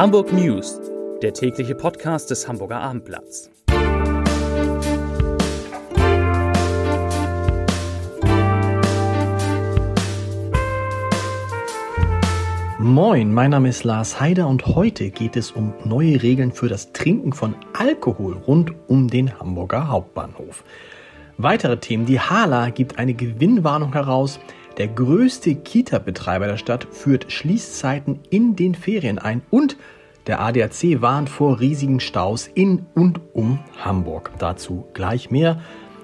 Hamburg News, der tägliche Podcast des Hamburger Abendblatts. Moin, mein Name ist Lars Heider und heute geht es um neue Regeln für das Trinken von Alkohol rund um den Hamburger Hauptbahnhof. Weitere Themen. Die Hala gibt eine Gewinnwarnung heraus. Der größte Kita-Betreiber der Stadt führt Schließzeiten in den Ferien ein und der ADAC warnt vor riesigen Staus in und um Hamburg. Dazu gleich mehr.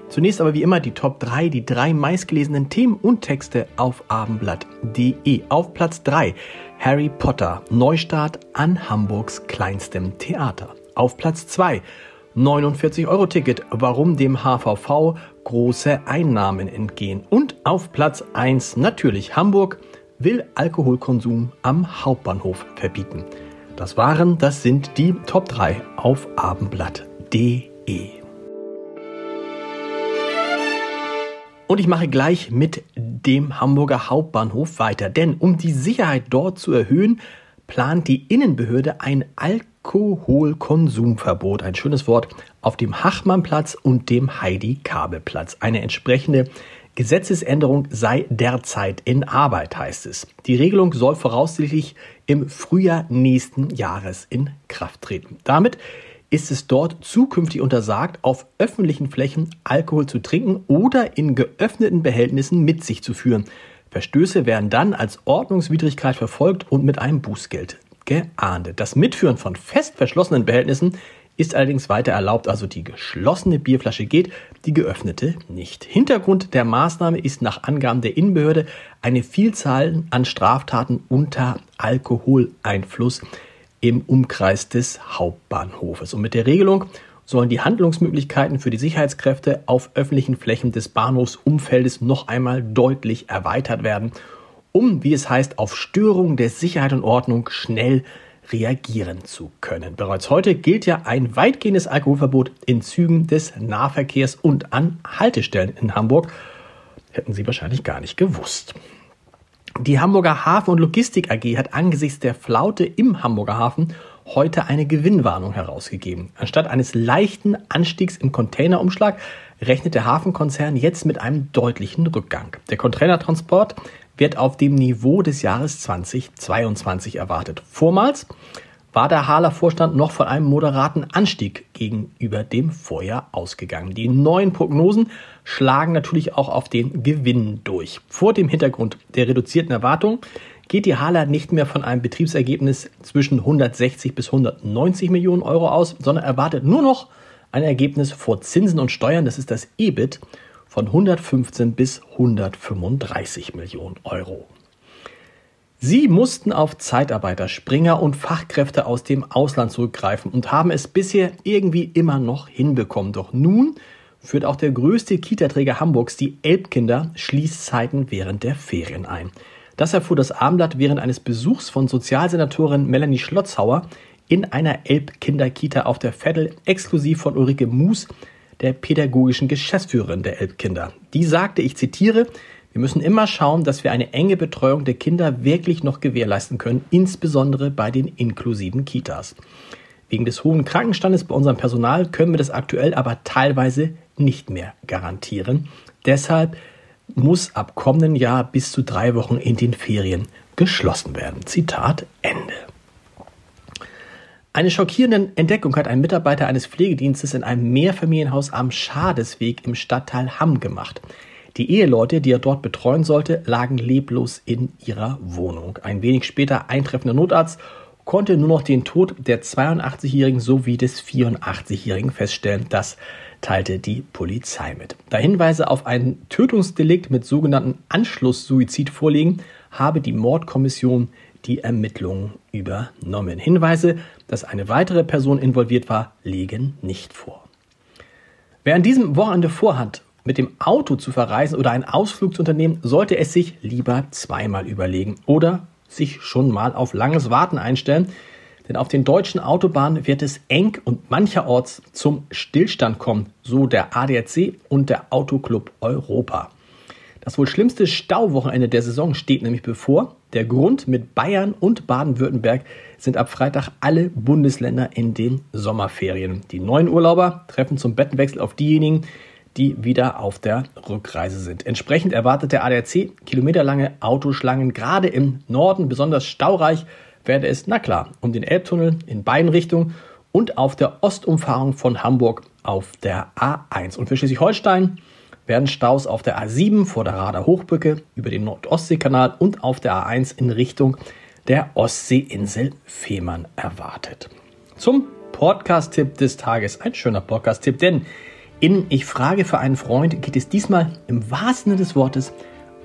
Zunächst aber wie immer die Top 3, die drei meistgelesenen Themen und Texte auf abendblatt.de. Auf Platz 3 Harry Potter, Neustart an Hamburgs kleinstem Theater. Auf Platz 2 49-Euro-Ticket, warum dem HVV große Einnahmen entgehen. Und auf Platz 1 natürlich Hamburg will Alkoholkonsum am Hauptbahnhof verbieten. Das waren, das sind die Top 3 auf abendblatt.de. Und ich mache gleich mit dem Hamburger Hauptbahnhof weiter, denn um die Sicherheit dort zu erhöhen, plant die Innenbehörde ein Alkoholkonsumverbot, ein schönes Wort, auf dem Hachmannplatz und dem Heidi-Kabelplatz. Eine entsprechende Gesetzesänderung sei derzeit in Arbeit, heißt es. Die Regelung soll voraussichtlich im Frühjahr nächsten Jahres in Kraft treten. Damit ist es dort zukünftig untersagt, auf öffentlichen Flächen Alkohol zu trinken oder in geöffneten Behältnissen mit sich zu führen. Verstöße werden dann als Ordnungswidrigkeit verfolgt und mit einem Bußgeld geahndet. Das Mitführen von fest verschlossenen Behältnissen ist allerdings weiter erlaubt, also die geschlossene Bierflasche geht, die geöffnete nicht. Hintergrund der Maßnahme ist nach Angaben der Innenbehörde eine Vielzahl an Straftaten unter Alkoholeinfluss im Umkreis des Hauptbahnhofes. Und mit der Regelung sollen die Handlungsmöglichkeiten für die Sicherheitskräfte auf öffentlichen Flächen des Bahnhofsumfeldes noch einmal deutlich erweitert werden, um, wie es heißt, auf Störungen der Sicherheit und Ordnung schnell reagieren zu können. Bereits heute gilt ja ein weitgehendes Alkoholverbot in Zügen des Nahverkehrs und an Haltestellen in Hamburg. Hätten Sie wahrscheinlich gar nicht gewusst. Die Hamburger Hafen- und Logistik AG hat angesichts der Flaute im Hamburger Hafen heute eine Gewinnwarnung herausgegeben. Anstatt eines leichten Anstiegs im Containerumschlag rechnet der Hafenkonzern jetzt mit einem deutlichen Rückgang. Der Containertransport wird auf dem Niveau des Jahres 2022 erwartet. Vormals war der Haaler Vorstand noch von einem moderaten Anstieg gegenüber dem Vorjahr ausgegangen. Die neuen Prognosen schlagen natürlich auch auf den Gewinn durch. Vor dem Hintergrund der reduzierten Erwartungen geht die Haaler nicht mehr von einem Betriebsergebnis zwischen 160 bis 190 Millionen Euro aus, sondern erwartet nur noch ein Ergebnis vor Zinsen und Steuern, das ist das EBIT, von 115 bis 135 Millionen Euro. Sie mussten auf Zeitarbeiter, Springer und Fachkräfte aus dem Ausland zurückgreifen und haben es bisher irgendwie immer noch hinbekommen. Doch nun führt auch der größte Kitaträger Hamburgs, die Elbkinder, Schließzeiten während der Ferien ein. Das erfuhr das Abendblatt während eines Besuchs von Sozialsenatorin Melanie Schlotzhauer in einer Elbkinderkita auf der Veddel, exklusiv von Ulrike Moos, der pädagogischen Geschäftsführerin der Elbkinder. Die sagte, ich zitiere, wir müssen immer schauen, dass wir eine enge Betreuung der Kinder wirklich noch gewährleisten können, insbesondere bei den inklusiven Kitas. Wegen des hohen Krankenstandes bei unserem Personal können wir das aktuell aber teilweise nicht mehr garantieren. Deshalb muss ab kommenden Jahr bis zu drei Wochen in den Ferien geschlossen werden. Zitat Ende. Eine schockierende Entdeckung hat ein Mitarbeiter eines Pflegedienstes in einem Mehrfamilienhaus am Schadesweg im Stadtteil Hamm gemacht. Die Eheleute, die er dort betreuen sollte, lagen leblos in ihrer Wohnung. Ein wenig später eintreffender Notarzt konnte nur noch den Tod der 82-Jährigen sowie des 84-Jährigen feststellen. Das teilte die Polizei mit. Da Hinweise auf ein Tötungsdelikt mit sogenannten Anschlusssuizid vorliegen, habe die Mordkommission die Ermittlungen übernommen. Hinweise, dass eine weitere Person involviert war, liegen nicht vor. Wer an diesem Wochenende vorhat, mit dem Auto zu verreisen oder einen Ausflug zu unternehmen, sollte es sich lieber zweimal überlegen oder sich schon mal auf langes Warten einstellen. Denn auf den deutschen Autobahnen wird es eng und mancherorts zum Stillstand kommen, so der ADAC und der Autoclub Europa. Das wohl schlimmste Stauwochenende der Saison steht nämlich bevor. Der Grund mit Bayern und Baden-Württemberg sind ab Freitag alle Bundesländer in den Sommerferien. Die neuen Urlauber treffen zum Bettenwechsel auf diejenigen, die wieder auf der Rückreise sind. Entsprechend erwartet der ADAC kilometerlange Autoschlangen. Gerade im Norden besonders staureich werde es, na klar, um den Elbtunnel in beiden Richtungen und auf der Ostumfahrung von Hamburg auf der A1. Und für Schleswig-Holstein werden Staus auf der A7 vor der Rader Hochbrücke über den Nordostseekanal und auf der A1 in Richtung der Ostseeinsel Fehmarn erwartet. Zum Podcast-Tipp des Tages. Ein schöner Podcast-Tipp, denn in Ich frage für einen Freund geht es diesmal im wahrsten Sinne des Wortes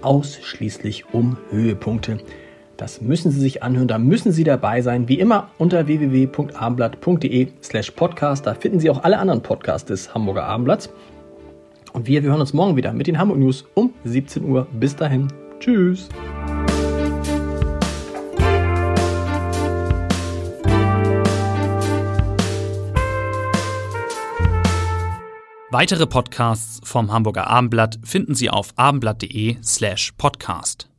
ausschließlich um Höhepunkte. Das müssen Sie sich anhören, da müssen Sie dabei sein. Wie immer unter www.abendblatt.de slash podcast. Da finden Sie auch alle anderen Podcasts des Hamburger Abendblatts. Und wir, wir hören uns morgen wieder mit den Hamburg News um 17 Uhr. Bis dahin. Tschüss. Weitere Podcasts vom Hamburger Abendblatt finden Sie auf abendblatt.de slash podcast.